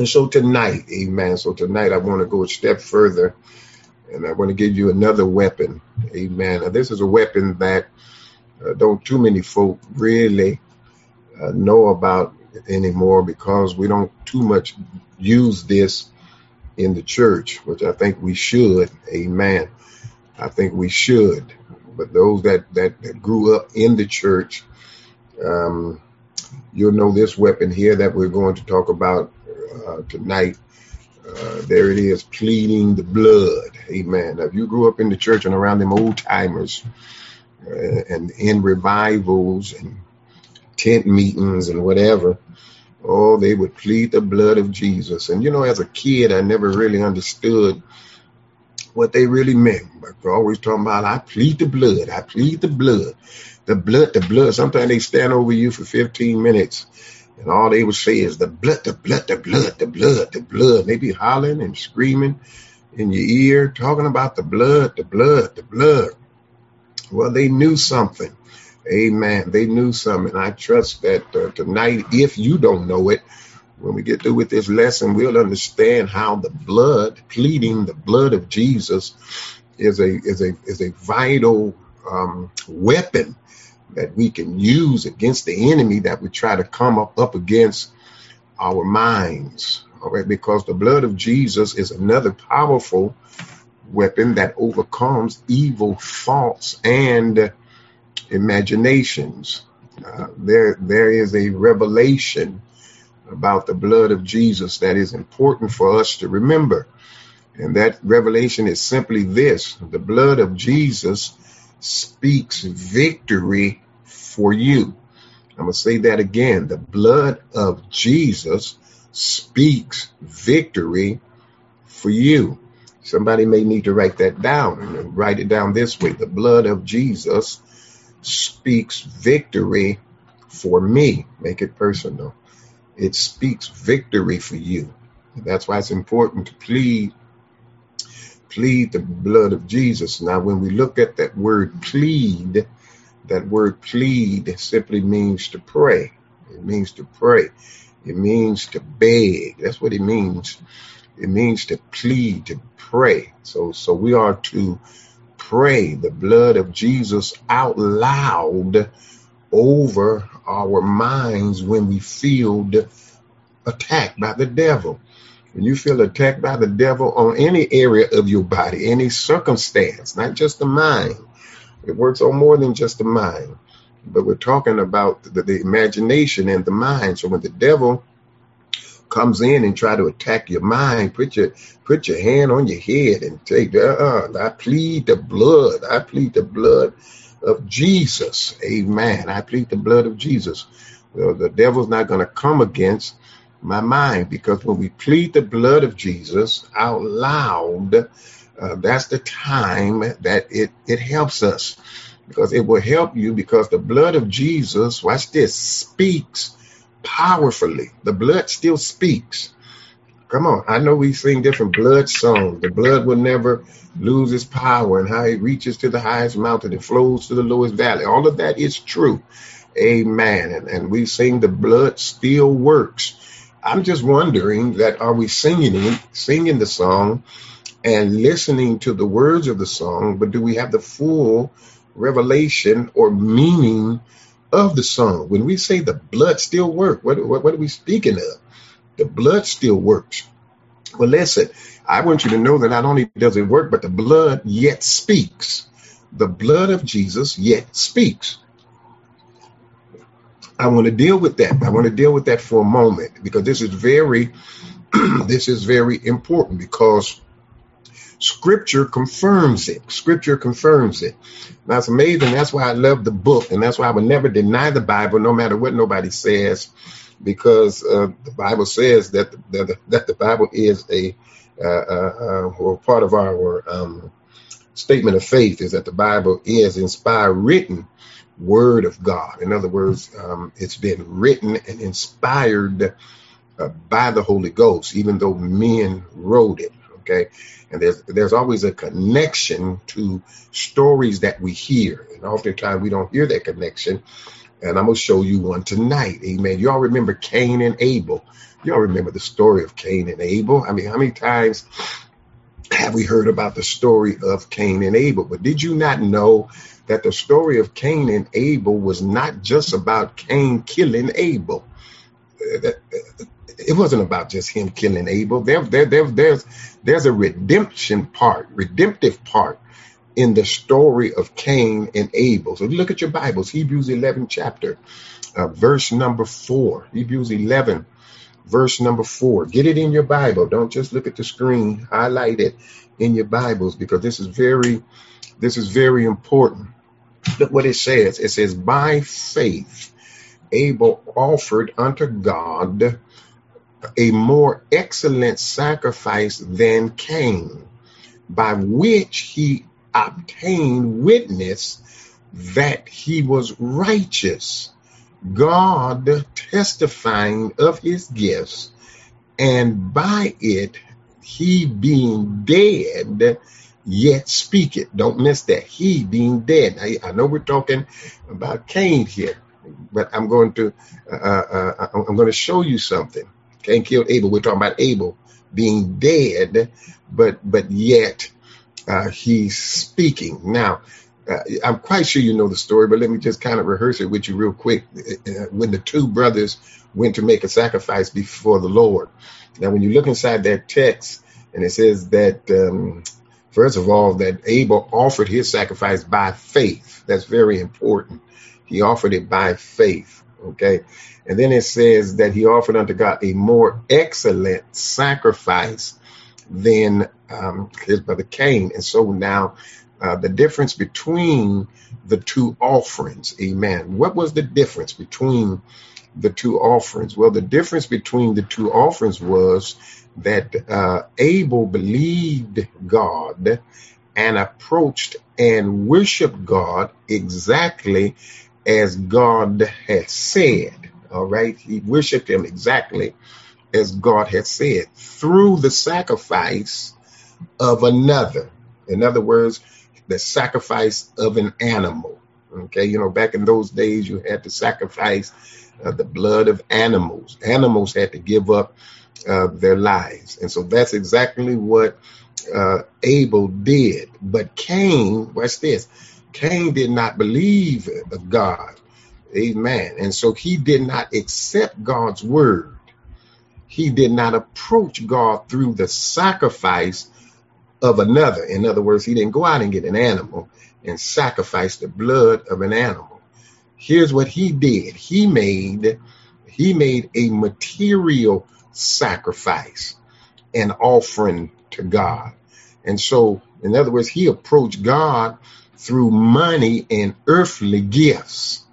And so tonight, amen. So tonight I want to go a step further and I want to give you another weapon, amen. Now, this is a weapon that uh, don't too many folk really uh, know about anymore because we don't too much use this in the church, which I think we should. Amen. I think we should. But those that that, that grew up in the church, um, you'll know this weapon here that we're going to talk about uh, tonight. Uh, there it is, pleading the blood. Amen. Now, if you grew up in the church and around them old timers uh, and in revivals and tent meetings and whatever, oh, they would plead the blood of Jesus. And you know, as a kid, I never really understood what they really meant. But they're always talking about, I plead the blood, I plead the blood, the blood, the blood. Sometimes they stand over you for 15 minutes and all they would say is the blood, the blood, the blood, the blood, the blood. They be hollering and screaming in your ear, talking about the blood, the blood, the blood. Well, they knew something. Amen. They knew something. I trust that uh, tonight, if you don't know it, when we get through with this lesson, we'll understand how the blood, pleading the blood of Jesus, is a is a is a vital um, weapon that we can use against the enemy that we try to come up, up against our minds. All right, because the blood of Jesus is another powerful weapon that overcomes evil thoughts and imaginations. Uh, there, there is a revelation about the blood of Jesus that is important for us to remember. And that revelation is simply this the blood of Jesus speaks victory for you. I'm going to say that again. The blood of Jesus speaks victory for you. Somebody may need to write that down and write it down this way. The blood of Jesus speaks victory for me. Make it personal. It speaks victory for you. That's why it's important to plead plead the blood of Jesus. Now, when we look at that word plead, that word plead simply means to pray. It means to pray. It means to beg. That's what it means. It means to plead, to pray. So, so we are to pray the blood of Jesus out loud over our minds when we feel attacked by the devil. When you feel attacked by the devil on any area of your body, any circumstance, not just the mind, it works on more than just the mind, but we're talking about the, the imagination and the mind. So when the devil comes in and try to attack your mind, put your put your hand on your head and take uh, I plead the blood. I plead the blood of Jesus. Amen. I plead the blood of Jesus. Well, the devil's not going to come against my mind because when we plead the blood of Jesus out loud, uh, that's the time that it, it helps us because it will help you because the blood of Jesus, watch this, speaks powerfully. The blood still speaks. Come on. I know we sing different blood songs. The blood will never lose its power and how it reaches to the highest mountain and flows to the lowest valley. All of that is true. Amen. And, and we sing the blood still works. I'm just wondering that are we singing singing the song and listening to the words of the song, but do we have the full revelation or meaning of the song? When we say the blood still works, what, what, what are we speaking of? The blood still works. Well, listen, I want you to know that not only does it work, but the blood yet speaks. The blood of Jesus yet speaks. I want to deal with that. I want to deal with that for a moment because this is very, this is very important because Scripture confirms it. Scripture confirms it. That's amazing. That's why I love the book, and that's why I would never deny the Bible, no matter what nobody says, because uh, the Bible says that the, that, that the Bible is a uh, uh, uh part of our um, statement of faith is that the Bible is inspired, written word of God. In other words, um, it's been written and inspired uh, by the Holy Ghost, even though men wrote it. Okay, and there's there's always a connection to stories that we hear, and oftentimes we don't hear that connection. And I'm gonna show you one tonight. Amen. You all remember Cain and Abel. Y'all remember the story of Cain and Abel? I mean, how many times have we heard about the story of Cain and Abel? But did you not know that the story of Cain and Abel was not just about Cain killing Abel? It wasn't about just him killing Abel. There, there, there, there's, there's a redemption part, redemptive part in the story of Cain and Abel. So look at your Bibles, Hebrews 11 chapter, uh, verse number four. Hebrews 11 verse number four. Get it in your Bible. Don't just look at the screen. Highlight it in your Bibles because this is very, this is very important. Look what it says. It says, by faith, Abel offered unto God a more excellent sacrifice than Cain, by which he obtained witness that he was righteous God testifying of his gifts, and by it he being dead yet speak it. Don't miss that. He being dead. I, I know we're talking about Cain here, but I'm going to uh, uh, uh I'm going to show you something. Cain killed Abel. We're talking about Abel being dead, but but yet uh, he's speaking. Now, I'm quite sure you know the story, but let me just kind of rehearse it with you real quick. Uh, uh, when the two brothers went to make a sacrifice before the Lord. Now, when you look inside that text, and it says that, um, first of all, that Abel offered his sacrifice by faith. That's very important. He offered it by faith. Okay. And then it says that he offered unto God a more excellent sacrifice than um, his brother Cain. And so now uh, the difference between the two offerings. Amen. What was the difference between the two offerings? Well, the difference between the two offerings was that uh, Abel believed God and approached and worshiped God exactly as God had said. All right. He worshiped him exactly as God had said through the sacrifice of another. In other words, the sacrifice of an animal. Okay, you know, back in those days, you had to sacrifice uh, the blood of animals. Animals had to give up uh, their lives. And so that's exactly what uh, Abel did. But Cain, watch this Cain did not believe of God. Amen. And so he did not accept God's word. He did not approach God through the sacrifice of another. In other words, he didn't go out and get an animal and sacrifice the blood of an animal. Here's what he did. He made he made a material sacrifice, an offering to God. And so, in other words, he approached God through money and earthly gifts.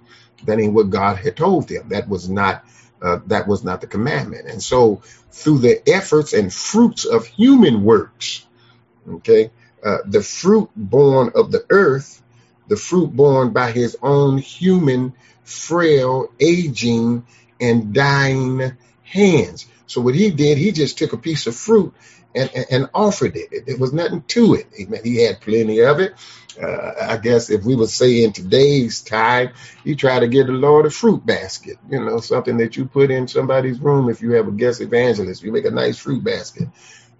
That ain't what God had told him. That was not uh, that was not the commandment. And so, through the efforts and fruits of human works, Okay. Uh, the fruit born of the earth, the fruit born by his own human, frail, aging, and dying hands. So what he did, he just took a piece of fruit and, and, offered it. it. it. was nothing to it. He had plenty of it. Uh, I guess if we would say in today's time, you try to get the Lord a fruit basket, you know, something that you put in somebody's room if you have a guest evangelist. You make a nice fruit basket.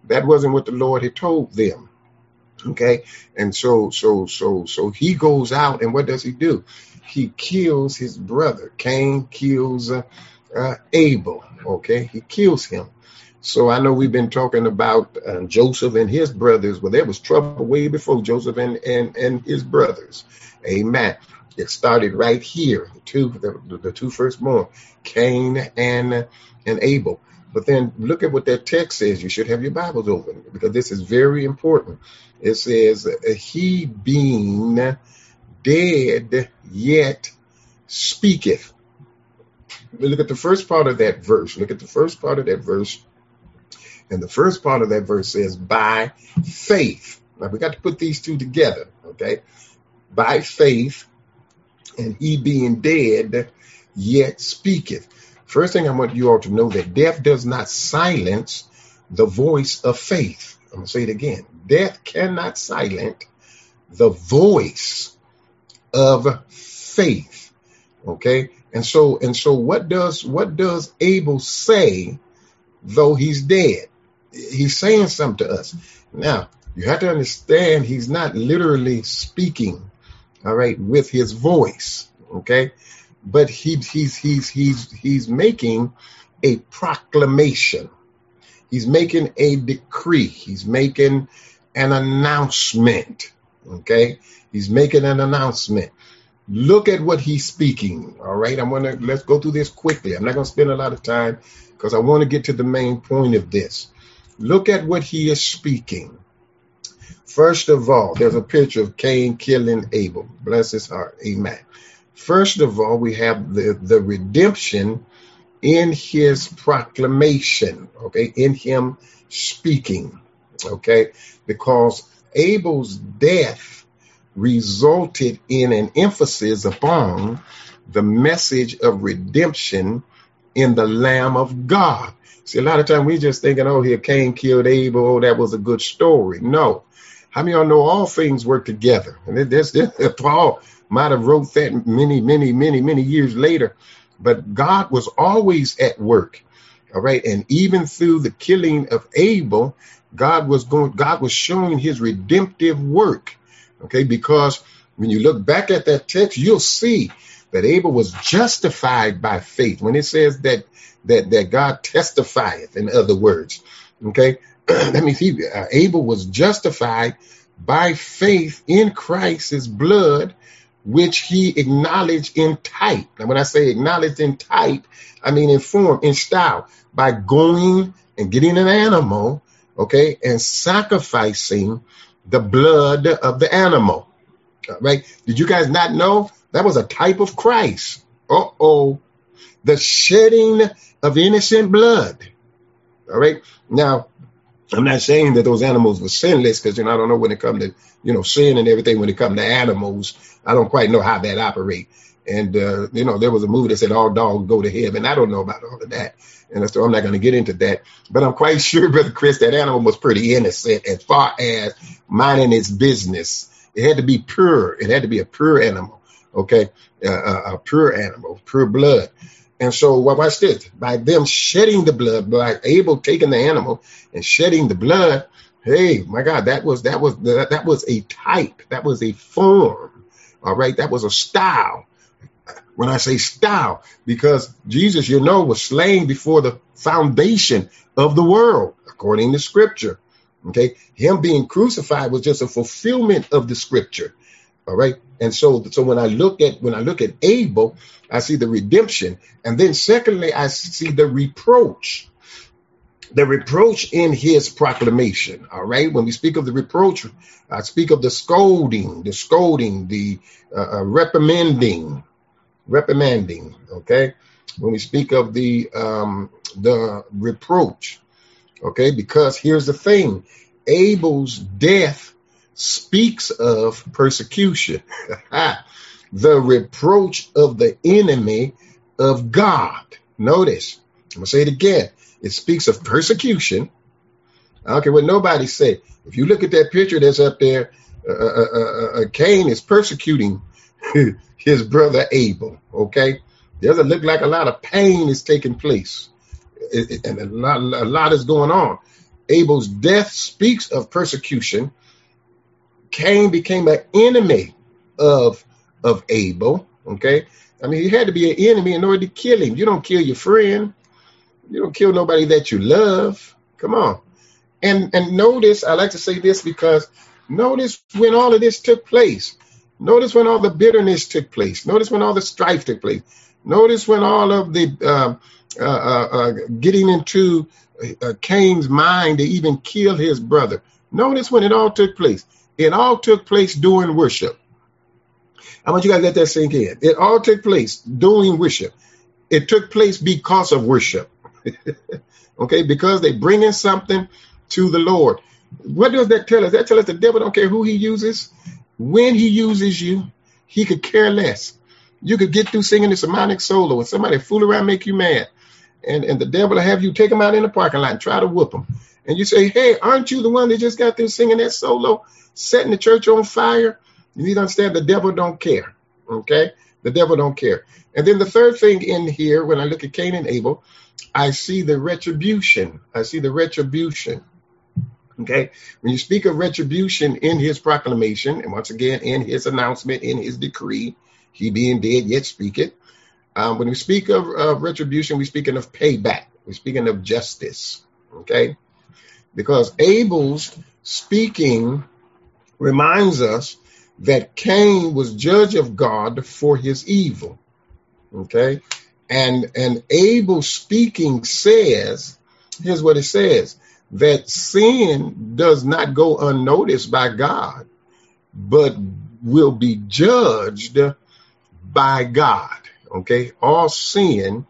That wasn't what the Lord had told them. Okay. And so, so, so, so he goes out and what does he do? He kills his brother. Cain kills uh, uh, Abel. Okay. He kills him. So I know we've been talking about uh, Joseph and his brothers. Well, there was trouble way before Joseph and, and, and his brothers. Amen. It started right here. The two, the, the two firstborn, Cain and, and Abel. But then look at what that text says. You should have your Bibles open because this is very important. It says, He being dead yet speaketh. Look at the first part of that verse. Look at the first part of that verse. And the first part of that verse says, by faith. Now we got to put these two together, okay? By faith, and he being dead yet speaketh. First thing I want you all to know that death does not silence the voice of faith. I'm going to say it again. Death cannot silence the voice of faith. Okay? And so and so what does what does Abel say though he's dead. He's saying something to us. Now, you have to understand he's not literally speaking, all right, with his voice, okay? But he, he's he's he's he's making a proclamation. He's making a decree. He's making an announcement. Okay. He's making an announcement. Look at what he's speaking. All right. I'm to, let's go through this quickly. I'm not to spend a lot of time because I want to get to the main point of this. Look at what he is speaking. First of all, there's a picture of Cain killing Abel. Bless his heart. Amen. First of all, we have the, the redemption in his proclamation, okay, in him speaking, okay, because Abel's death resulted in an emphasis upon the message of redemption in the Lamb of God. See, a lot of time we just thinking, oh, here Cain killed Abel, oh, that was a good story. No. How many of y'all know all things work together? And this, this, Paul might have wrote that many, many, many, many years later but God was always at work. All right. And even through the killing of Abel, God was going, God was showing his redemptive work. Okay. Because when you look back at that text, you'll see that Abel was justified by faith. When it says that, that, that God testifieth, in other words, okay. Let me see. Uh, Abel was justified by faith in Christ's blood which he acknowledged in type. And when I say acknowledged in type, I mean in form, in style, by going and getting an animal, okay, and sacrificing the blood of the animal. Right? Did you guys not know that was a type of Christ? Uh oh. The shedding of innocent blood. All right. Now, I'm not saying that those animals were sinless because you know I don't know when it comes to you know sin and everything when it comes to animals. I don't quite know how that operate. And uh, you know there was a movie that said all dogs go to heaven. I don't know about all of that, and so I'm not going to get into that. But I'm quite sure, brother Chris, that animal was pretty innocent as far as minding its business. It had to be pure. It had to be a pure animal. Okay, uh, a, a pure animal, pure blood. And so, well, watch this. By them shedding the blood, by Abel taking the animal and shedding the blood, hey, my God, that was that was that, that was a type, that was a form, all right, that was a style. When I say style, because Jesus, you know, was slain before the foundation of the world, according to Scripture. Okay, him being crucified was just a fulfillment of the Scripture. All right. And so, so when I look at when I look at Abel, I see the redemption, and then secondly, I see the reproach. The reproach in his proclamation. All right. When we speak of the reproach, I speak of the scolding, the scolding, the uh, uh, reprimanding, reprimanding. Okay. When we speak of the um, the reproach, okay, because here's the thing: Abel's death speaks of persecution, the reproach of the enemy of God. Notice, I'm going to say it again. It speaks of persecution. I don't care what nobody say. If you look at that picture that's up there, uh, uh, uh, uh Cain is persecuting his brother Abel. Okay, doesn't look like a lot of pain is taking place, it, it, and a lot, a lot is going on. Abel's death speaks of persecution Cain became an enemy of of Abel. Okay, I mean he had to be an enemy in order to kill him. You don't kill your friend. You don't kill nobody that you love. Come on. And and notice, I like to say this because notice when all of this took place. Notice when all the bitterness took place. Notice when all the strife took place. Notice when all of the uh, uh, uh, uh getting into uh, Cain's mind to even kill his brother. Notice when it all took place. It all took place during worship. I want you guys to let that sink in. It all took place during worship. It took place because of worship. okay, because they bring in something to the Lord. What does that tell us? That tells us the devil don't care who he uses. When he uses you, he could care less. You could get through singing the sermonic solo and somebody fool around, make you mad. And, and the devil will have you take him out in the parking lot and try to whoop him. And you say, hey, aren't you the one that just got there singing that solo? setting the church on fire, you need to understand the devil don't care. Okay? The devil don't care. And then the third thing in here, when I look at Cain and Abel, I see the retribution. I see the retribution. Okay. When you speak of retribution in his proclamation, and once again in his announcement, in his decree, he being dead yet speaketh. Um, when we speak of uh, retribution, we're speaking of payback. We're speaking of justice. Okay. Because Abel's speaking reminds us that Cain was judge of God for his evil. Okay. And, and Abel speaking says, here's what it says, that sin does not go unnoticed by God, but will be judged by God. Okay. All sin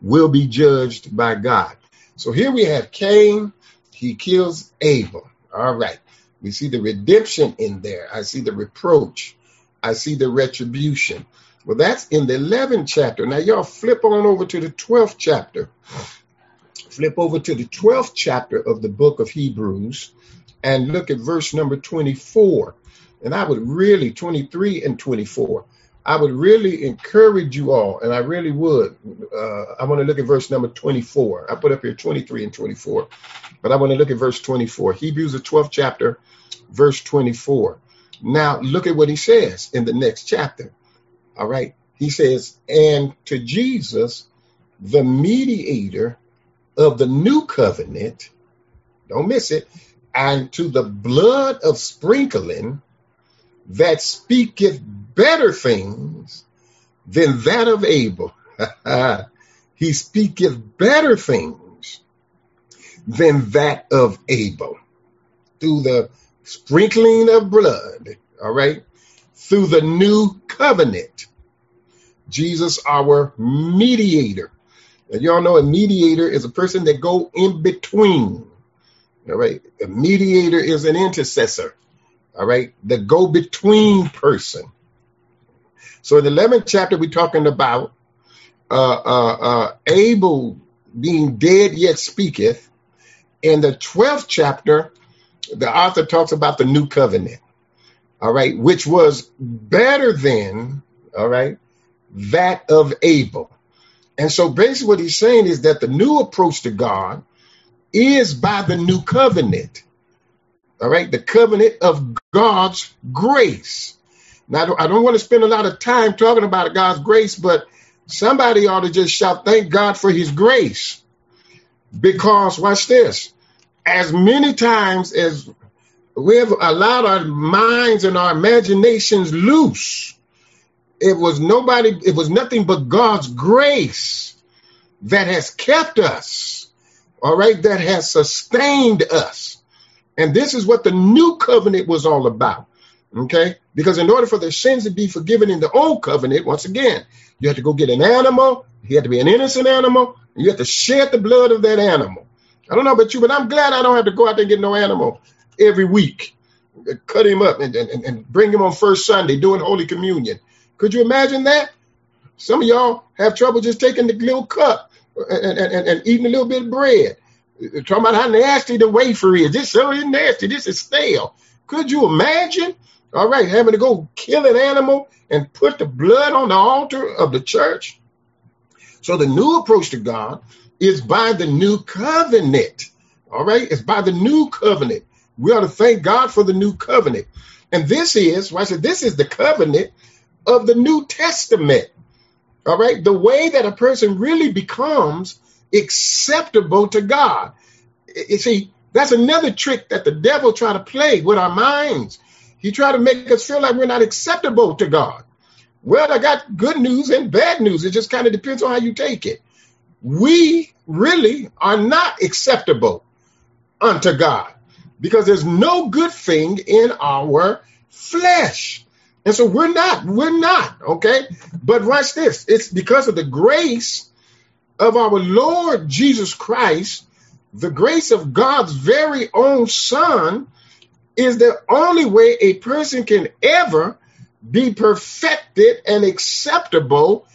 will be judged by God. So here we have Cain. He kills Abel. All right. We see the redemption in there. I see the reproach. I see the retribution. Well, that's in the 11th chapter. Now, y'all flip on over to the 12th chapter. Flip over to the 12th chapter of the book of Hebrews and look at verse number 24. And I would really, 23 and 24, I would really encourage you all, and I really would. Uh, I want to look at verse number 24. I put up here 23 and 24, but I want to look at verse 24. Hebrews, the 12th chapter, verse 24. Now, look at what he says in the next chapter. All right. He says, and to Jesus, the mediator of the new covenant, don't miss it, and to the blood of sprinkling that speaketh better things than that of Abel. he speaketh better things than that of Abel through the sprinkling of blood, all right, through the new covenant. Jesus, our mediator. And y'all know a mediator is a person that go in between. All right. A mediator is an intercessor. All right. The go between person. So in the 11th chapter, we're talking about uh, uh, uh, Abel being dead yet speaketh. In the 12th chapter, the author talks about the new covenant, all right, which was better than, all right, that of Abel. And so basically what he's saying is that the new approach to God is by the new covenant. All right, the covenant of God's grace. Now, I don't want to spend a lot of time talking about God's grace, but somebody ought to just shout, thank God for his grace. Because, watch this, as many times as we've allowed our minds and our imaginations loose, it was nobody, it was nothing but God's grace that has kept us, all right, that has sustained us. And this is what the new covenant was all about. Okay? Because in order for their sins to be forgiven in the old covenant, once again, you have to go get an animal. He had to be an innocent animal. And you have to shed the blood of that animal. I don't know about you, but I'm glad I don't have to go out there and get no animal every week. Cut him up and, and, and bring him on first Sunday doing Holy Communion. Could you imagine that? Some of y'all have trouble just taking the little cup and, and, and eating a little bit of bread. Talking about how nasty the wafer is. This so nasty. This is stale. Could you imagine? All right, having to go kill an animal and put the blood on the altar of the church. So the new approach to God is by the new covenant. All right, it's by the new covenant. We ought to thank God for the new covenant. And this is, well, I said, this is the covenant of the New Testament. All right. The way that a person really becomes acceptable to God. You see, that's another trick that the devil try to play with our minds. He try to make us feel like we're not acceptable to God. Well, I got good news and bad news. It just kind of depends on how you take it. We really are not acceptable unto God because there's no good thing in our flesh. And so we're not, we're not, okay? But watch this. It's because of the grace of our Lord Jesus Christ, the grace of God's very own Son is the only way a person can ever be perfected and acceptable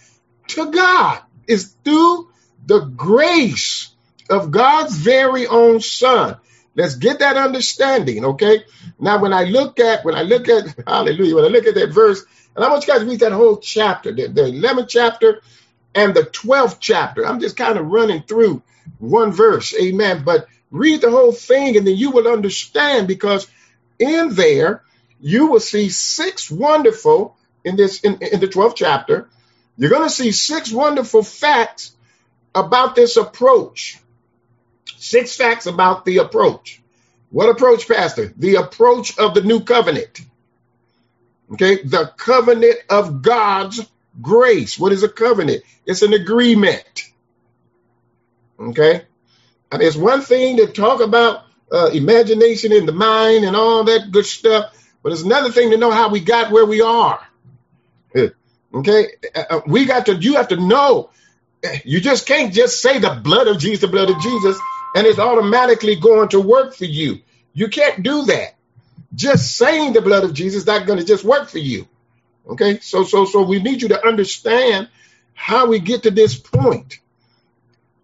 to God is through the grace of God's very own Son. Let's get that understanding, okay? Now, when I look at when I look at Hallelujah, when I look at that verse, And I want you guys to read that whole chapter, the, the 11th chapter and the 12th chapter. I'm just kind of running through one verse. Amen. But read the whole thing and then you will understand because in there you will see six wonderful in this in, in the 12th chapter. You're going to see six wonderful facts about this approach. Six facts about the approach. What approach, Pastor? The approach of the new covenant. Okay, the covenant of God's grace. What is a covenant? It's an agreement. Okay, and it's one thing to talk about uh, imagination in the mind and all that good stuff, but it's another thing to know how we got where we are. Okay, uh, uh, we got to. You have to know. You just can't just say the blood of Jesus, the blood of Jesus, and it's automatically going to work for you. You can't do that just saying the blood of Jesus is not going to just work for you. Okay, so so so we need you to understand how we get to this point.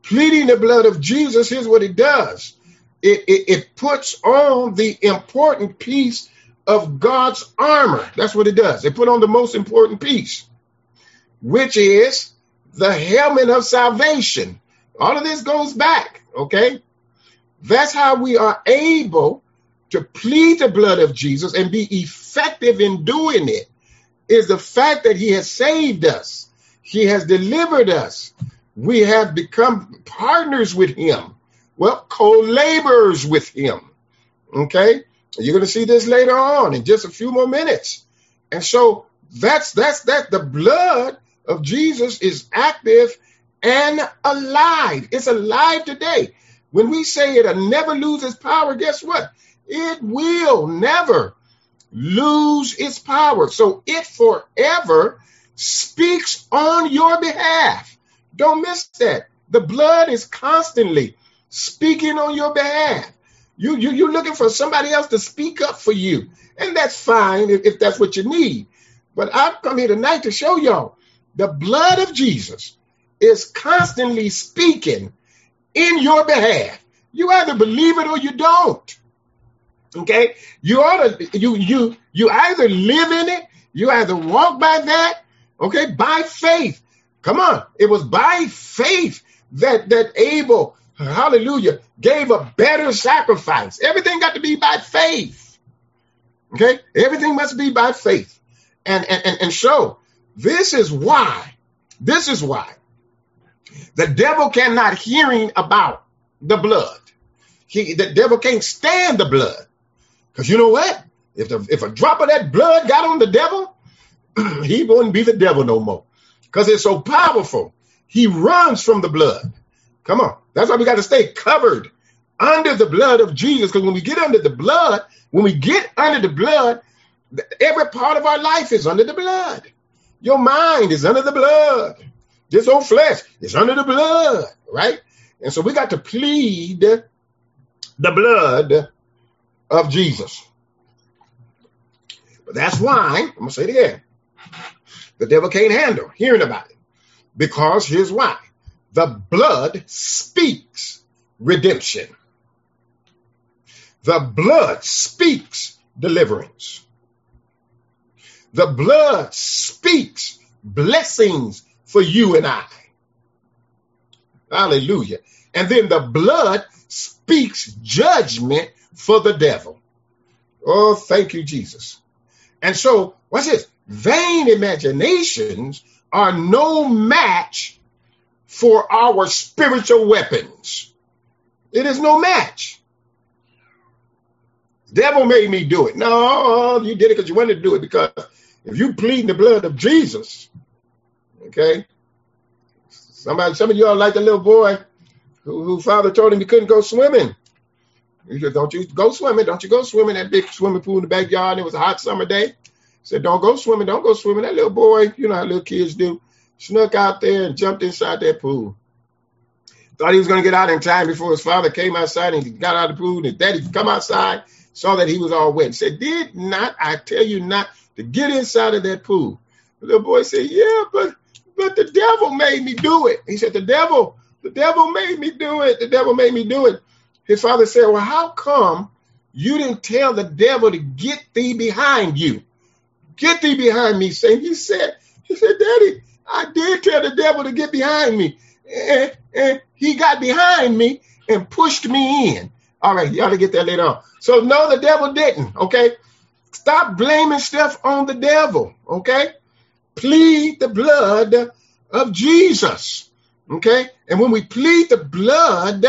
Pleading the blood of Jesus, here's what it does. It, it, it puts on the important piece of God's armor. That's what it does. It put on the most important piece, which is the helmet of salvation. All of this goes back, okay? That's how we are able to plead the blood of Jesus and be effective in doing it is the fact that he has saved us. He has delivered us. We have become partners with him. Well, co-laborers with him. Okay? You're going to see this later on in just a few more minutes. And so that's that's that the blood of Jesus is active and alive. It's alive today. When we say it'll never lose its power, guess what? it will never lose its power. So it forever speaks on your behalf. Don't miss that. The blood is constantly speaking on your behalf. You, you, you're looking for somebody else to speak up for you. And that's fine if, if that's what you need. But I've come here tonight to show y'all the blood of Jesus is constantly speaking in your behalf. You either believe it or you don't. Okay, you ought to you you you either live in it, you either walk by that, okay, by faith. Come on, it was by faith that that Abel, hallelujah, gave a better sacrifice. Everything got to be by faith. Okay, everything must be by faith, and and and, so this is why, this is why the devil cannot hearing about the blood. He, the devil can't stand the blood. Because you know what? If the, if a drop of that blood got on the devil, he wouldn't be the devil no more. Because it's so powerful. He runs from the blood. Come on. That's why we got to stay covered under the blood of Jesus. Because when we get under the blood, when we get under the blood, every part of our life is under the blood. Your mind is under the blood. This old flesh is under the blood, right? And so we got to plead the blood of Jesus. But that's why, I'm going to say it again, the devil can't handle hearing about it. Because here's why the blood speaks redemption, the blood speaks deliverance, the blood speaks blessings for you and I. Hallelujah. And then the blood speaks judgment for the devil. Oh, thank you, Jesus. And so, what's this? Vain imaginations are no match for our spiritual weapons. It is no match. Devil made me do it. No, you did it because you wanted to do it. Because if you plead the blood of Jesus, okay, somebody, some of y'all like the little boy who, who father told him he couldn't go swimming. He said, Don't you go swimming. Don't you go swimming that big swimming pool in the backyard. It was a hot summer day. He said, Don't go swimming. Don't go swimming. That little boy, you know how little kids do, snuck out there and jumped inside that pool. Thought he was going to get out in time before his father came outside and he got out of the pool. And his daddy come outside, saw that he was all wet. Said, Did not I tell you not to get inside of that pool? The little boy said, Yeah, but but the devil made me do it. He said, The devil, the devil made me do it. The devil made me do it. His father said, Well, how come you didn't tell the devil to get thee behind you? Get thee behind me, Satan. He said, he said, Daddy, I did tell the devil to get behind me. And, and he got behind me and pushed me in. All right, y'all to get that later on. So no, the devil didn't. Okay. Stop blaming stuff on the devil. Okay. Plead the blood of Jesus. Okay. And when we plead the blood,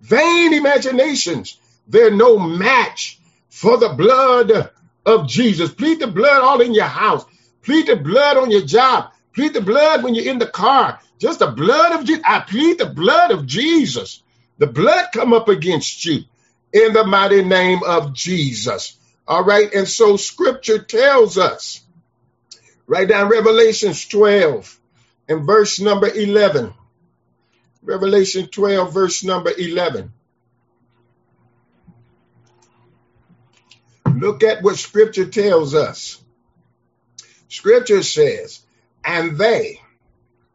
vain imaginations, they're no match for the blood of Jesus. Plead the blood all in your house. Plead the blood on your job. Plead the blood when you're in the car. Just the blood of Jesus. I plead the blood of Jesus. The blood come up against you in the mighty name of Jesus. All right. And so scripture tells us, write down Revelations 12 and verse number 11. Revelation 12, verse number 11. Look at what scripture tells us. Scripture says, and they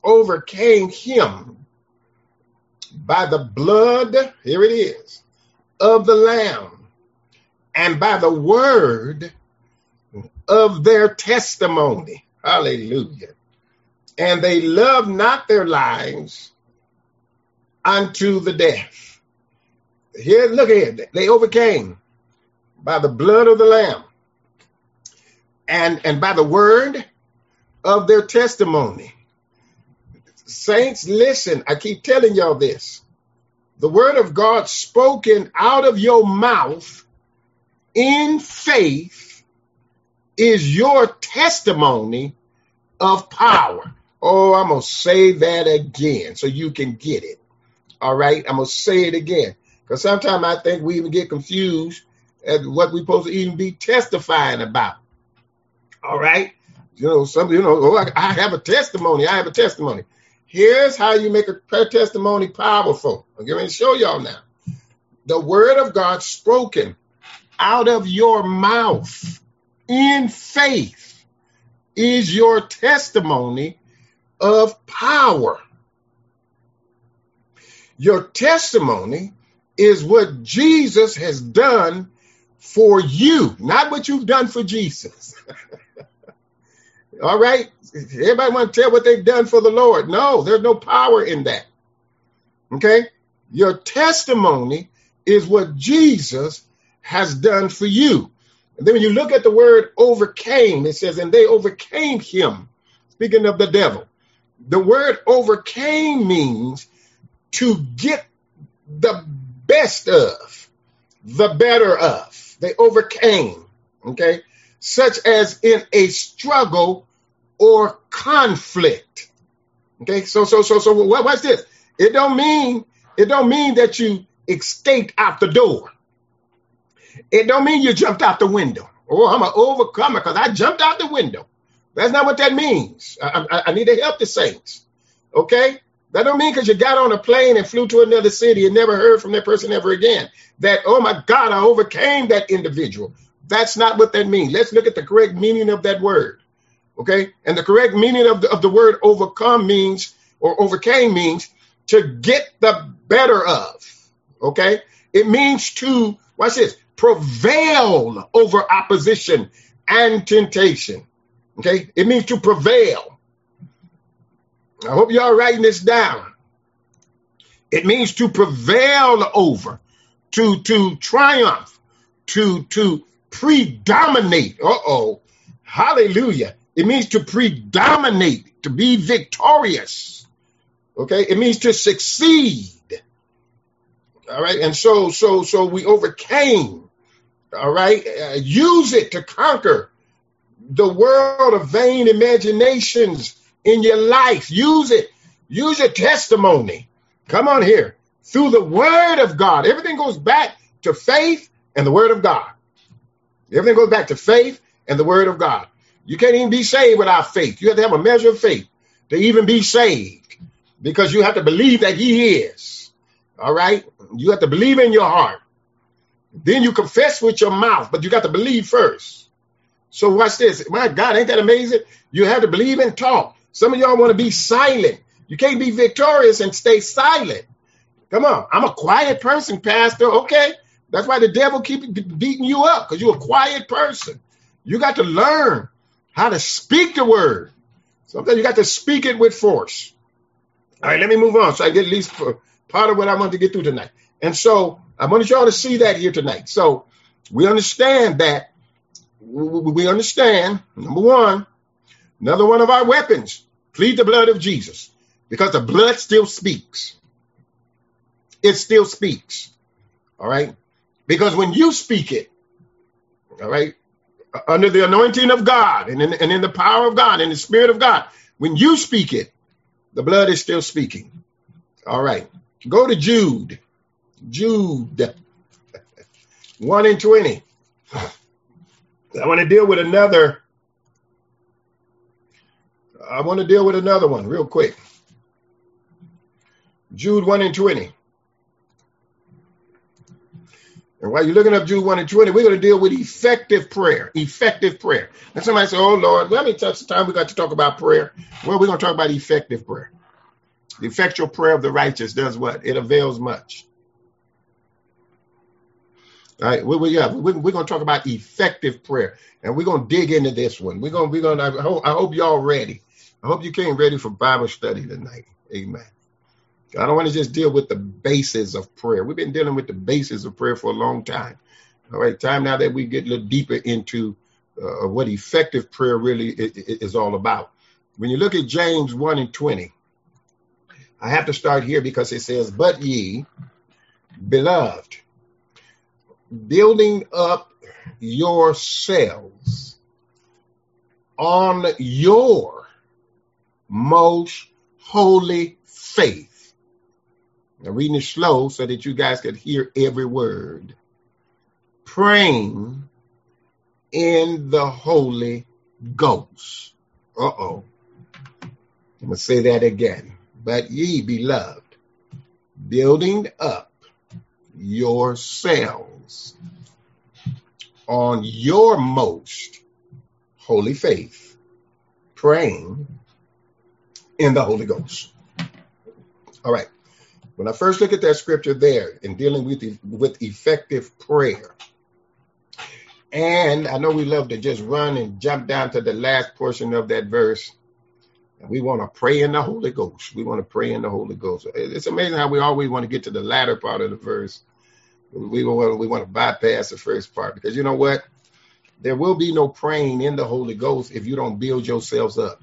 overcame him by the blood, here it is, of the Lamb, and by the word of their testimony. Hallelujah. And they loved not their lives unto the death. Here, look here. They overcame by the blood of the Lamb and, and by the word of their testimony. Saints, listen, I keep telling y'all this. The word of God spoken out of your mouth in faith is your testimony of power. Oh, I'm going to say that again so you can get it. All right. I'm going to say it again because sometimes I think we even get confused at what we're supposed to even be testifying about. All right. You know, some, you know, oh, I, I have a testimony. I have a testimony. Here's how you make a testimony powerful. I'm going to show y'all now. The word of God spoken out of your mouth in faith is your testimony of power. Your testimony is what Jesus has done for you, not what you've done for Jesus. All right. Everybody want to tell what they've done for the Lord. No, there's no power in that. Okay. Your testimony is what Jesus has done for you. And then when you look at the word overcame, it says, and they overcame him. Speaking of the devil, the word overcame means to get the best of, the better of. They overcame. Okay. Such as in a struggle or conflict. Okay, so so so so what, what's this? It don't mean it don't mean that you escaped out the door. It don't mean you jumped out the window. Oh, I'm an overcomer because I jumped out the window. That's not what that means. I, I, I need to help the saints. Okay, that don't mean because you got on a plane and flew to another city and never heard from that person ever again. That oh my God, I overcame that individual. That's not what that means. Let's look at the correct meaning of that word. Okay. And the correct meaning of the, of the word overcome means, or overcame means to get the better of. Okay. It means to, watch this, prevail over opposition and temptation. Okay. It means to prevail. I hope y'all writing this down. It means to prevail over, to, to triumph, to, to predominate. Uh oh. Hallelujah. It means to predominate, to be victorious. Okay, it means to succeed. All right, and so so so we overcame. All right, uh, use it to conquer the world of vain imaginations in your life. Use it. Use your testimony. Come on here through the word of God. Everything goes back to faith and the word of God. Everything goes back to faith and the word of God. You can't even be saved without faith. You have to have a measure of faith to even be saved because you have to believe that He is. All right? You have to believe in your heart. Then you confess with your mouth, but you got to believe first. So watch this. My God, ain't that amazing? You have to believe and talk. Some of y'all want to be silent. You can't be victorious and stay silent. Come on. I'm a quiet person, Pastor. Okay. That's why the devil keep beating you up because you're a quiet person. You got to learn how to speak the word. Sometimes you got to speak it with force. All right, let me move on so I get at least part of what I want to get through tonight. And so I wanted y'all to see that here tonight. So we understand that we understand number one, another one of our weapons, plead the blood of Jesus because the blood still speaks. It still speaks. All right. Because when you speak it, all right, under the anointing of God and in, and in the power of God and the spirit of God, when you speak it, the blood is still speaking. All right. Go to Jude. Jude 1 and 20. I want to deal with another. I want to deal with another one real quick. Jude 1 and 20. While you're looking up Jude 1 and 20, we're going to deal with effective prayer. Effective prayer. And somebody say, Oh Lord, well, how many times we got to talk about prayer? Well, we're going to talk about effective prayer. The effectual prayer of the righteous does what? It avails much. All right, we, we, yeah, we, we're going to talk about effective prayer, and we're going to dig into this one. We're going, we're going. I hope, I hope y'all ready. I hope you came ready for Bible study tonight. Amen. I don't want to just deal with the basis of prayer. We've been dealing with the basis of prayer for a long time. All right, time now that we get a little deeper into uh, what effective prayer really is, is all about. When you look at James 1 and 20, I have to start here because it says, But ye, beloved, building up yourselves on your most holy faith. Reading it slow so that you guys could hear every word. Praying in the Holy Ghost. Uh oh. I'm going to say that again. But ye, beloved, building up yourselves on your most holy faith, praying in the Holy Ghost. All right. When I first look at that scripture there in dealing with with effective prayer, and I know we love to just run and jump down to the last portion of that verse. And we want to pray in the Holy Ghost. We want to pray in the Holy Ghost. It's amazing how we always want to get to the latter part of the verse we want we want to bypass the first part because you know what? There will be no praying in the Holy Ghost if you don't build yourselves up.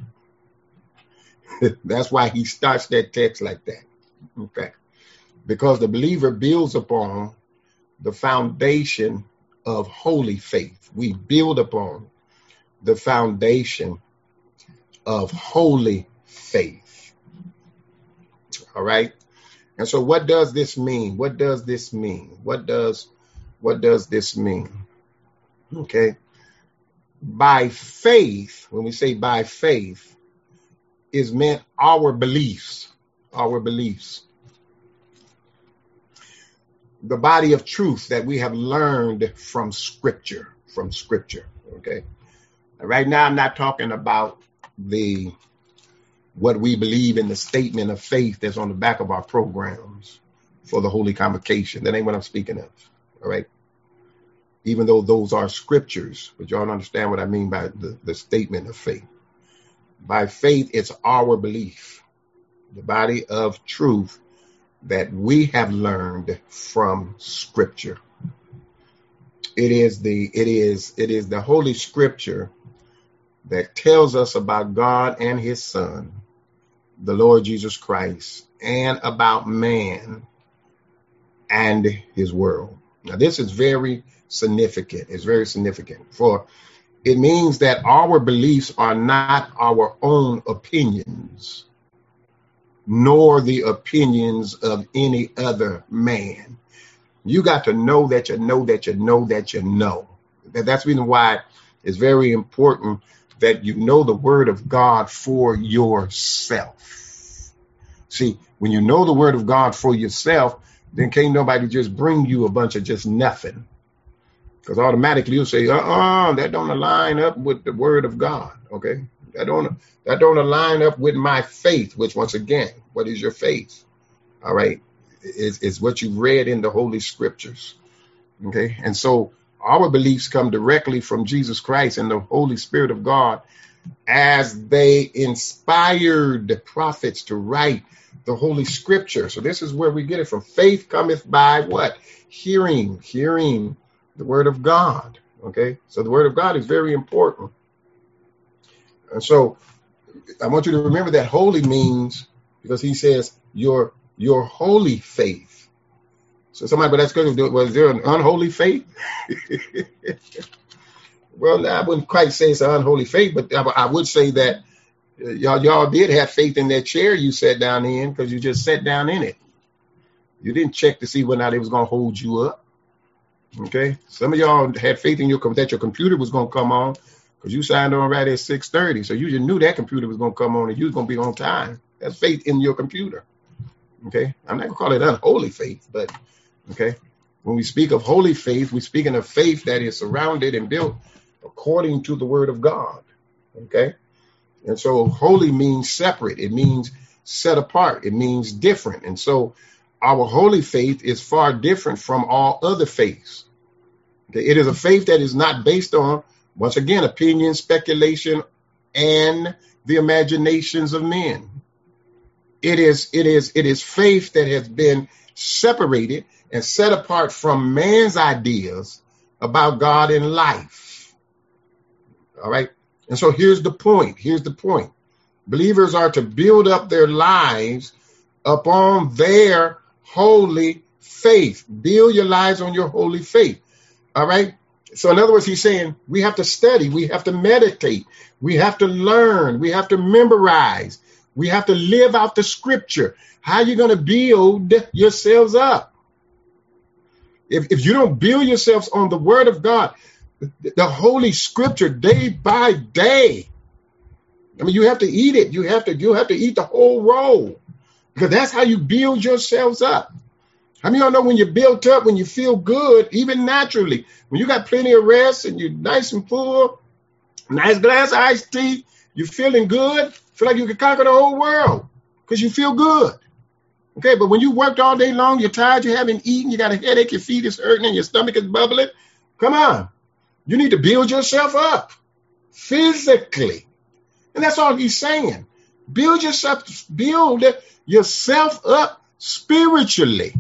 That's why he starts that text like that. Okay. Because the believer builds upon the foundation of holy faith. We build upon the foundation of holy faith. All right. And so what does this mean? What does this mean? What does what does this mean? Okay. By faith, when we say by faith, is meant our beliefs, our beliefs. The body of truth that we have learned from scripture, from scripture. Okay. Right now, I'm not talking about the what we believe in the statement of faith that's on the back of our programs for the Holy Convocation. That ain't what I'm speaking of. All right. Even though those are scriptures, but y'all understand what I mean by the, the statement of faith. By faith, it's our belief, the body of truth that we have learned from scripture. It is the it is it is the holy scripture that tells us about God and his son the Lord Jesus Christ and about man and his world. Now, this is very significant. It's very significant for it means that our beliefs are not our own opinions, nor the opinions of any other man. You got to know that you know that you know that you know. That's reason why it's very important that you know the word of God for yourself. See, when you know the word of God for yourself, then can't nobody just bring you a bunch of just nothing. Because automatically you'll say, uh-uh, that don't align up with the word of God. Okay. That don't that don't align up with my faith, which once again, what is your faith? All right. Is is what you read in the holy scriptures. Okay. And so Our beliefs come directly from Jesus Christ and the Holy Spirit of God as they inspired the prophets to write the Holy Scripture. So this is where we get it from. Faith cometh by what? Hearing, hearing the Word of God. Okay, so the Word of God is very important. And so I want you to remember that holy means because he says your your holy faith. So somebody, but that's good. Was there an unholy faith? well, I wouldn't quite say it's an unholy faith, but I would say that uh, y'all y'all did have faith in that chair you sat down in because you just sat down in it. You didn't check to see whether or not it was going to hold you up. Okay, some of y'all had faith in your that your computer was going to come on because you signed on right at six thirty, so you just knew that computer was going to come on and you was going to be on time. That's faith in your computer. Okay, I'm not going to call it unholy faith, but okay, when we speak of holy faith, we're speaking of faith that is surrounded and built according to the Word of God. Okay, and so holy means separate. It means set apart. It means different, and so our holy faith is far different from all other faiths. Okay? It is a faith that is not based on, once again, opinion, speculation, and the imaginations of men. It is, it is, it is faith that has been separated and set apart from man's ideas about God and life. All right. And so here's the point. Here's the point. Believers are to build up their lives upon their holy faith. Build your lives on your holy faith. All right. So, in other words, he's saying we have to study, we have to meditate, we have to learn, we have to memorize, we have to live out the scripture. How are you going to build yourselves up? If, if you don't build yourselves on the word of God, the holy scripture day by day, I mean, you have to eat it. You have to you have to eat the whole roll because that's how you build yourselves up. How many of y'all know when you're built up, when you feel good, even naturally, when you got plenty of rest and you're nice and full, nice glass of iced tea, you're feeling good, feel like you can conquer the whole world because you feel good. Okay, but when you worked all day long, you're tired, you haven't eaten, you got a headache, your feet is hurting, and your stomach is bubbling. Come on. You need to build yourself up physically. And that's all he's saying. Build yourself, build yourself up spiritually.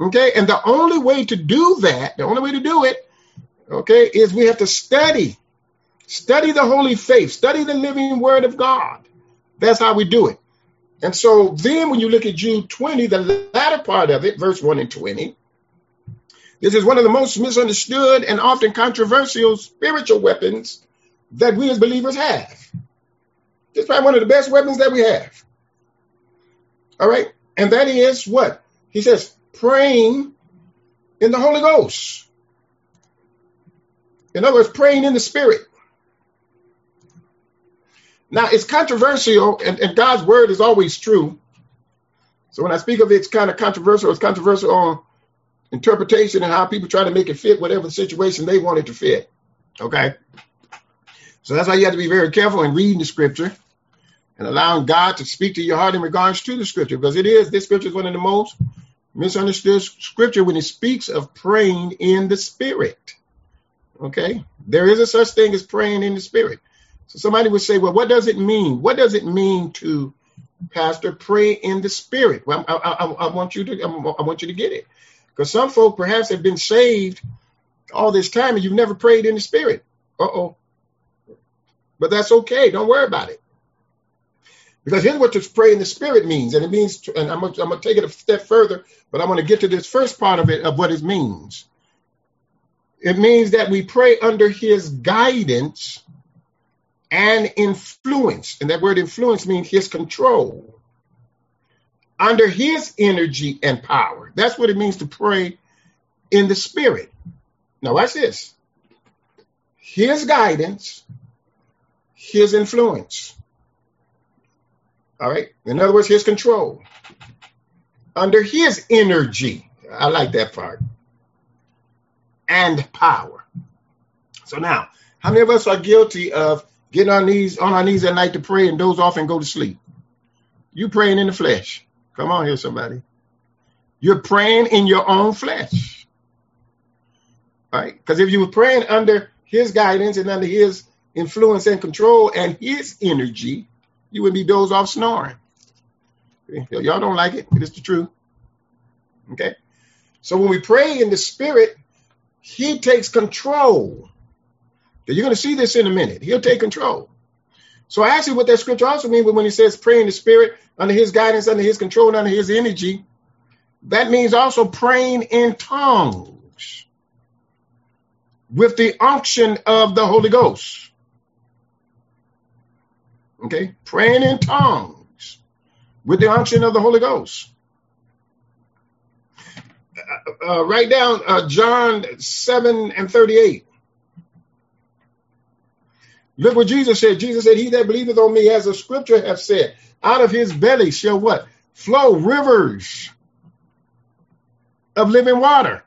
Okay. And the only way to do that, the only way to do it, okay, is we have to study. Study the holy faith, study the living word of God. That's how we do it. And so then when you look at Jude 20, the latter part of it, verse 1 and 20, this is one of the most misunderstood and often controversial spiritual weapons that we as believers have. It's probably one of the best weapons that we have. All right. And that is what? He says, praying in the Holy Ghost. In other words, praying in the Spirit. Now, it's controversial, and, and God's word is always true. So when I speak of it, it's kind of controversial. It's controversial on interpretation and how people try to make it fit whatever situation they want it to fit. Okay. So that's why you have to be very careful in reading the scripture and allowing God to speak to your heart in regards to the scripture, because it is, this scripture is one of the most misunderstood scripture when it speaks of praying in the spirit. Okay. There is a such thing as praying in the spirit. So somebody would say, well, what does it mean? What does it mean to pastor pray in the spirit? Well, I, I, I want you to, I want you to get it because some folk perhaps have been saved all this time and you've never prayed in the spirit. Uh oh. But that's okay. Don't worry about it. Because here's what to pray in the spirit means. And it means, and I'm going to take it a step further, but I'm going to get to this first part of it, of what it means. It means that we pray under his guidance and influence. And that word influence means his control. Under his energy and power. That's what it means to pray in the spirit. Now, watch this his guidance, his influence. All right. In other words, his control. Under his energy. I like that part. And power. So now, how many of us are guilty of getting on knees on our knees at night to pray and doze off and go to sleep? You praying in the flesh. Come on here, somebody. You're praying in your own flesh. right? Because if you were praying under his guidance and under his influence and control and his energy, you would be dozed off snoring. Y'all don't like it, but it's the truth. Okay? So when we pray in the spirit, he takes control. You're going to see this in a minute. He'll take control. So I actually what that scripture also means when he says pray in the spirit, under his guidance, under his control, under his energy, that means also praying in tongues with the unction of the Holy Ghost. Okay, praying in tongues with the unction of the Holy Ghost. Uh, uh, write down uh, John 7 and 38. Look what Jesus said. Jesus said, He that believeth on me, as the scripture hath said, out of his belly shall what? Flow rivers of living water.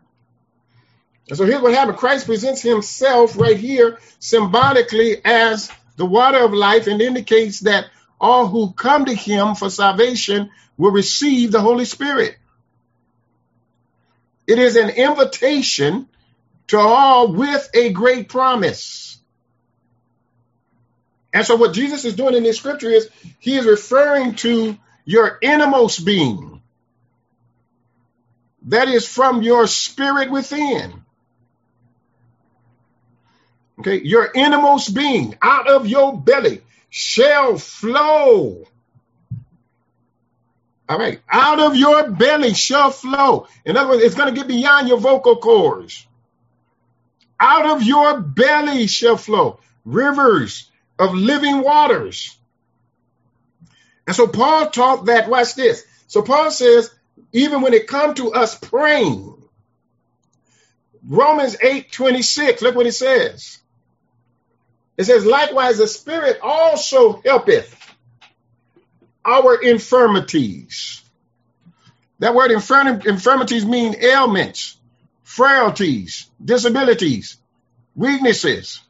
And so here's what happened. Christ presents himself right here symbolically as the water of life and indicates that all who come to him for salvation will receive the Holy Spirit. It is an invitation to all with a great promise. And so what Jesus is doing in this scripture is he is referring to your innermost being. That is from your spirit within. Okay, your innermost being out of your belly shall flow. All right, out of your belly shall flow. In other words, it's going to get beyond your vocal cords. Out of your belly shall flow rivers of living waters. And so Paul taught that, watch this. So Paul says, even when it comes to us praying, Romans 8 26, look what it says. It says, likewise, the Spirit also helpeth our infirmities. That word infirm- infirmities mean ailments, frailties, disabilities, weaknesses.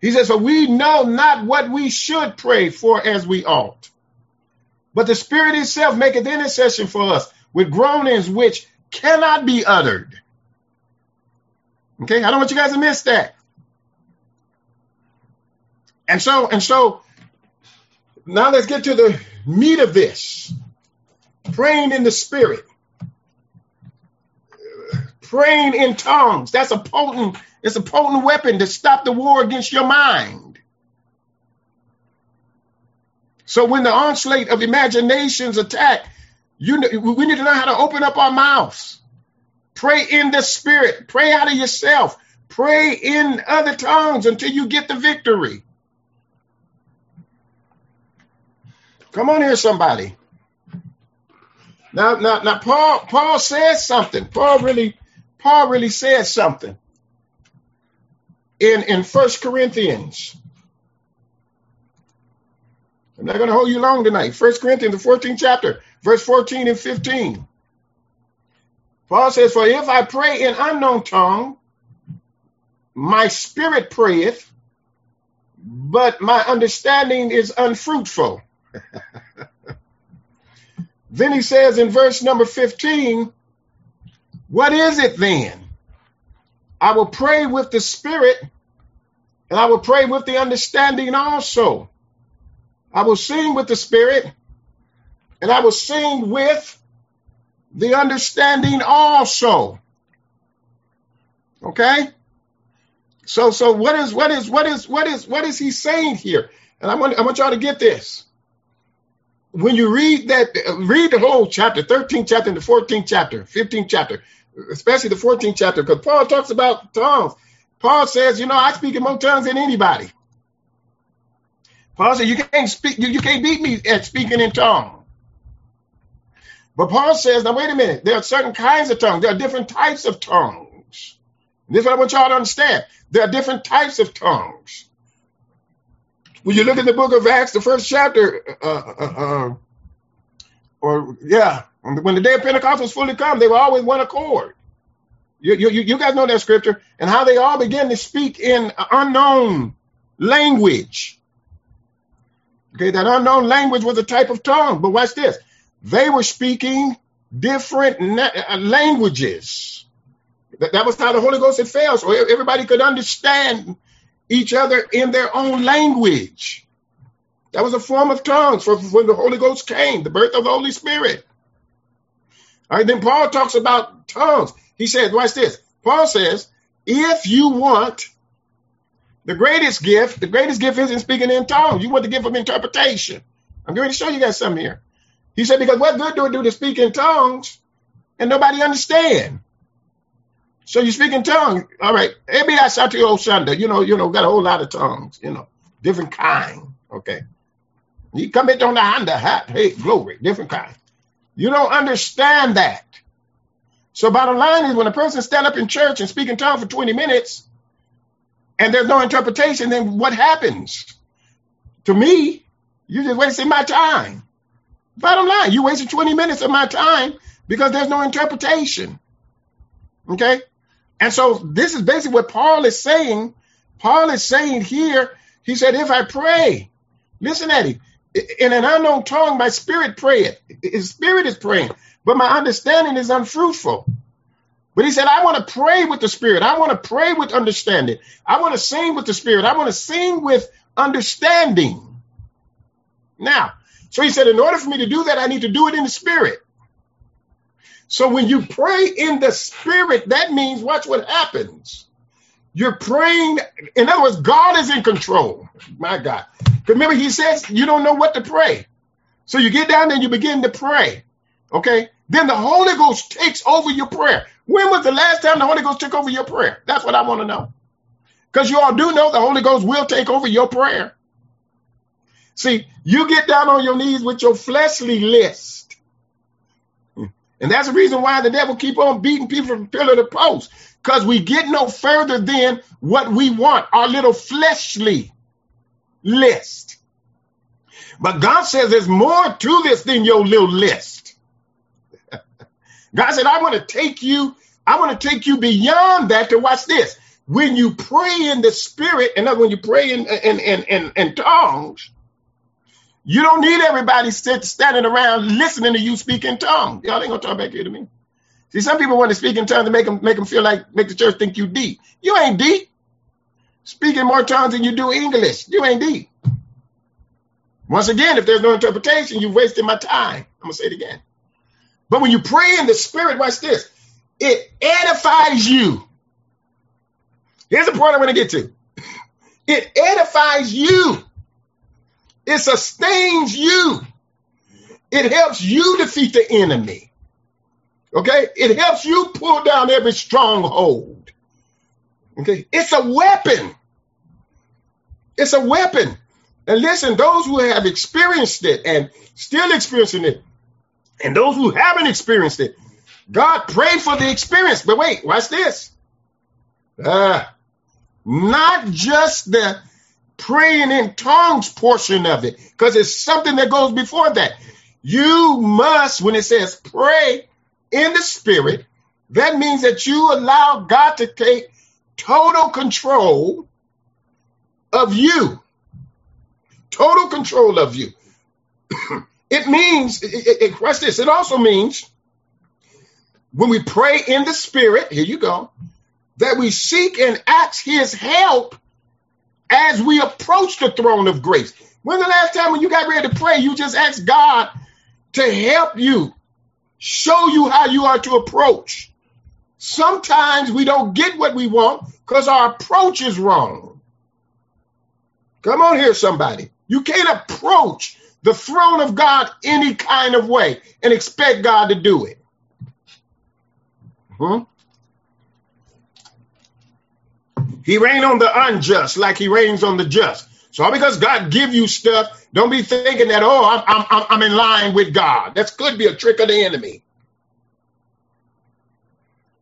He says, For we know not what we should pray for as we ought. But the Spirit itself maketh intercession for us with groanings which cannot be uttered. Okay, I don't want you guys to miss that. And so, and so, now let's get to the meat of this. Praying in the Spirit. Praying in tongues. That's a potent it's a potent weapon to stop the war against your mind. So when the onslaught of imaginations attack, you we need to know how to open up our mouths. Pray in the spirit. Pray out of yourself. Pray in other tongues until you get the victory. Come on here, somebody. Now, now, now, Paul, Paul says something. Paul really, Paul really says something in, in First Corinthians. I'm not going to hold you long tonight. First Corinthians, the 14th chapter, verse 14 and 15. Paul says, For if I pray in unknown tongue, my spirit prayeth, but my understanding is unfruitful. then he says in verse number 15, What is it then? I will pray with the spirit and I will pray with the understanding also. I will sing with the spirit and I will sing with the understanding also. Okay? So so what is what is what is what is what is he saying here? And I want I want y'all to get this. When you read that, read the whole chapter, 13th chapter and the 14th chapter, 15th chapter especially the 14th chapter, because Paul talks about tongues. Paul says, you know, I speak in more tongues than anybody. Paul said, you can't speak, you, you can't beat me at speaking in tongues. But Paul says, now wait a minute, there are certain kinds of tongues. There are different types of tongues. And this is what I want y'all to understand. There are different types of tongues. When you look at the book of Acts, the first chapter, uh, uh, uh, or yeah, when the day of Pentecost was fully come, they were always one accord. You, you, you guys know that scripture and how they all began to speak in unknown language. Okay, that unknown language was a type of tongue. But watch this. They were speaking different na- uh, languages. That, that was how the Holy Ghost had fell, so everybody could understand each other in their own language. That was a form of tongues when the Holy Ghost came, the birth of the Holy Spirit. All right, then Paul talks about tongues. He says, watch this. Paul says, if you want the greatest gift, the greatest gift isn't speaking in tongues. You want the gift of interpretation. I'm going to show you guys something here. He said, because what good do it do to speak in tongues and nobody understand? So you speak in tongues. All right. Maybe I saw to Oshunda. You know, you know, got a whole lot of tongues, you know, different kind. Okay. You come in on the Honda hat. Hey, glory, different kind. You don't understand that. So bottom line is when a person stand up in church and speak in tongues for 20 minutes and there's no interpretation, then what happens? To me, you just wasting my time. Bottom line, you wasted 20 minutes of my time because there's no interpretation. Okay? And so this is basically what Paul is saying. Paul is saying here, he said, if I pray, listen at him, in an unknown tongue, my spirit prayeth. His spirit is praying, but my understanding is unfruitful. But he said, I want to pray with the spirit. I want to pray with understanding. I want to sing with the spirit. I want to sing with understanding. Now, so he said, in order for me to do that, I need to do it in the spirit. So when you pray in the spirit, that means watch what happens. You're praying. In other words, God is in control. My God. Remember, he says you don't know what to pray. So you get down and you begin to pray. Okay. Then the Holy Ghost takes over your prayer. When was the last time the Holy Ghost took over your prayer? That's what I want to know. Because you all do know the Holy Ghost will take over your prayer. See, you get down on your knees with your fleshly list. And that's the reason why the devil keep on beating people from pillar to post. Because we get no further than what we want, our little fleshly list. But God says there's more to this than your little list. God said, I want to take you, I want to take you beyond that to watch this. When you pray in the spirit, and when you pray in, in, in, in, in tongues, you don't need everybody sit, standing around listening to you speak in tongues. Y'all ain't gonna talk back here to me. See, some people want to speak in tongues to make them make them feel like make the church think you deep. You ain't deep. Speaking more tongues than you do English. You ain't deep. Once again, if there's no interpretation, you've wasted my time. I'm gonna say it again. But when you pray in the spirit, watch this. It edifies you. Here's the point I'm gonna get to. It edifies you. It sustains you. It helps you defeat the enemy. Okay? It helps you pull down every stronghold. Okay? It's a weapon. It's a weapon. And listen, those who have experienced it and still experiencing it, and those who haven't experienced it, God pray for the experience. But wait, watch this. Uh, not just the praying in tongues portion of it, because it's something that goes before that. You must, when it says pray in the spirit, that means that you allow God to take total control of you. Total control of you. it means, it, it, it, watch this, it also means when we pray in the spirit, here you go, that we seek and ask his help as we approach the throne of grace. When the last time when you got ready to pray, you just asked God to help you, show you how you are to approach. Sometimes we don't get what we want because our approach is wrong. Come on here, somebody. You can't approach the throne of God any kind of way and expect God to do it. Hmm? He rains on the unjust like he rains on the just. So because God give you stuff, don't be thinking that, oh, I'm, I'm, I'm in line with God. That could be a trick of the enemy.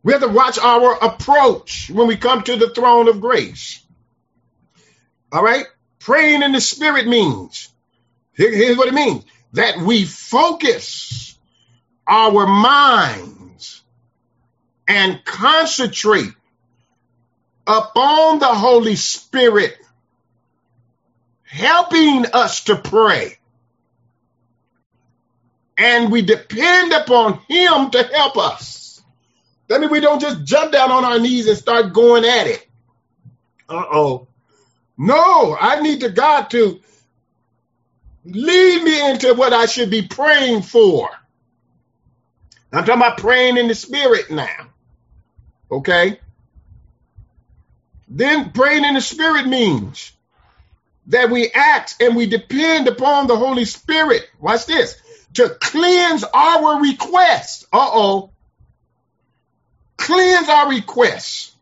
We have to watch our approach when we come to the throne of grace. All right? Praying in the spirit means, here, here's what it means, that we focus our minds and concentrate upon the Holy Spirit, helping us to pray. And we depend upon Him to help us. That means we don't just jump down on our knees and start going at it. Uh oh. No, I need to God to lead me into what I should be praying for. I'm talking about praying in the spirit now. Okay? Then praying in the spirit means that we act and we depend upon the Holy Spirit. Watch this to cleanse our requests. Uh oh. Cleanse our requests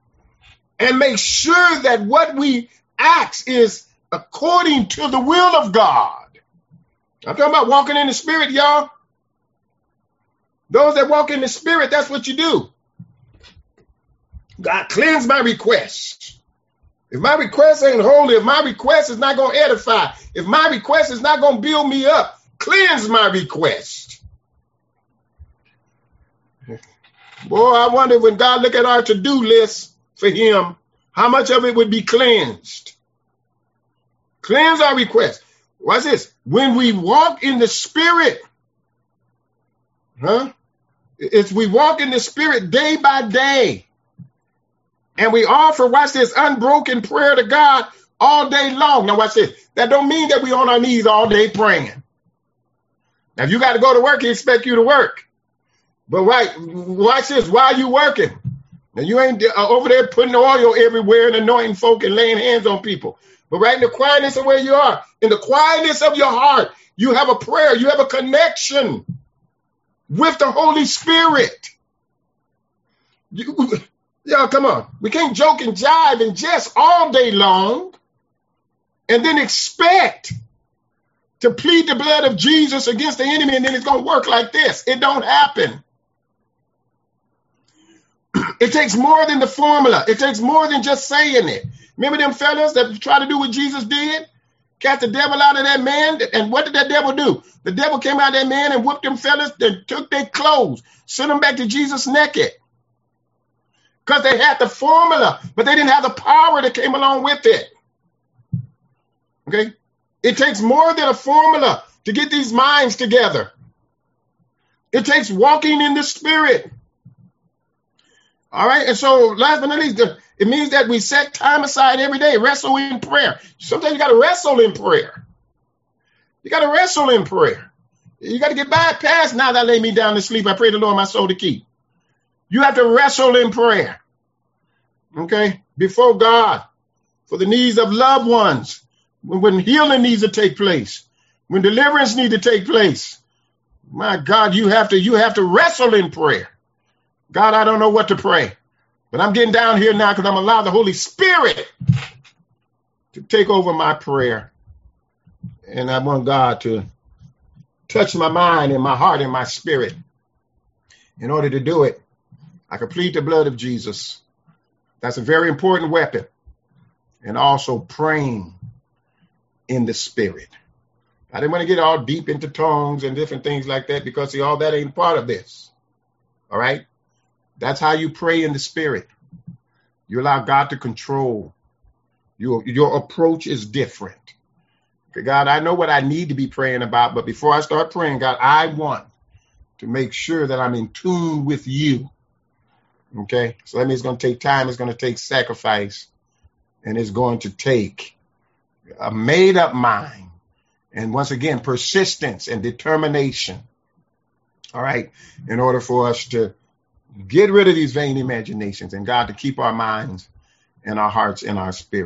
and make sure that what we ask is according to the will of God. I'm talking about walking in the spirit, y'all. Those that walk in the spirit, that's what you do. God cleanse my requests. If my request ain't holy, if my request is not going to edify, if my request is not going to build me up, cleanse my request. Boy, I wonder when God look at our to-do list for him, how much of it would be cleansed? Cleanse our request. What's this? When we walk in the spirit, huh? It's we walk in the spirit day by day. And we offer, watch this, unbroken prayer to God all day long. Now watch this. That don't mean that we on our knees all day praying. Now if you got to go to work, he expect you to work. But right, watch this. Why are you working, now you ain't uh, over there putting oil everywhere and anointing folk and laying hands on people. But right in the quietness of where you are, in the quietness of your heart, you have a prayer, you have a connection with the Holy Spirit. You, y'all, come on. We can't joke and jive and jest all day long and then expect to plead the blood of Jesus against the enemy and then it's going to work like this. It don't happen. It takes more than the formula. It takes more than just saying it. Remember them fellas that tried to do what Jesus did? Cast the devil out of that man. And what did that devil do? The devil came out of that man and whooped them fellas, then took their clothes, sent them back to Jesus naked. Because they had the formula, but they didn't have the power that came along with it. Okay? It takes more than a formula to get these minds together. It takes walking in the spirit. All right. And so, last but not least, it means that we set time aside every day, wrestle in prayer. Sometimes you got to wrestle in prayer. You got to wrestle in prayer. You got to get bypassed. Now that lay me down to sleep, I pray the Lord my soul to keep. You have to wrestle in prayer. Okay. Before God, for the needs of loved ones, when healing needs to take place, when deliverance needs to take place. My God, you have to you have to wrestle in prayer. God, I don't know what to pray, but I'm getting down here now because I'm allowing the Holy Spirit to take over my prayer. And I want God to touch my mind and my heart and my spirit. In order to do it, I complete the blood of Jesus. That's a very important weapon. And also praying in the spirit. I didn't want to get all deep into tongues and different things like that because see, all that ain't part of this. All right. That's how you pray in the spirit. You allow God to control. Your your approach is different. Okay, God, I know what I need to be praying about, but before I start praying, God, I want to make sure that I'm in tune with you. Okay, so that means it's going to take time, it's going to take sacrifice, and it's going to take a made up mind. And once again, persistence and determination. All right, in order for us to get rid of these vain imaginations and God to keep our minds and our hearts and our spirit.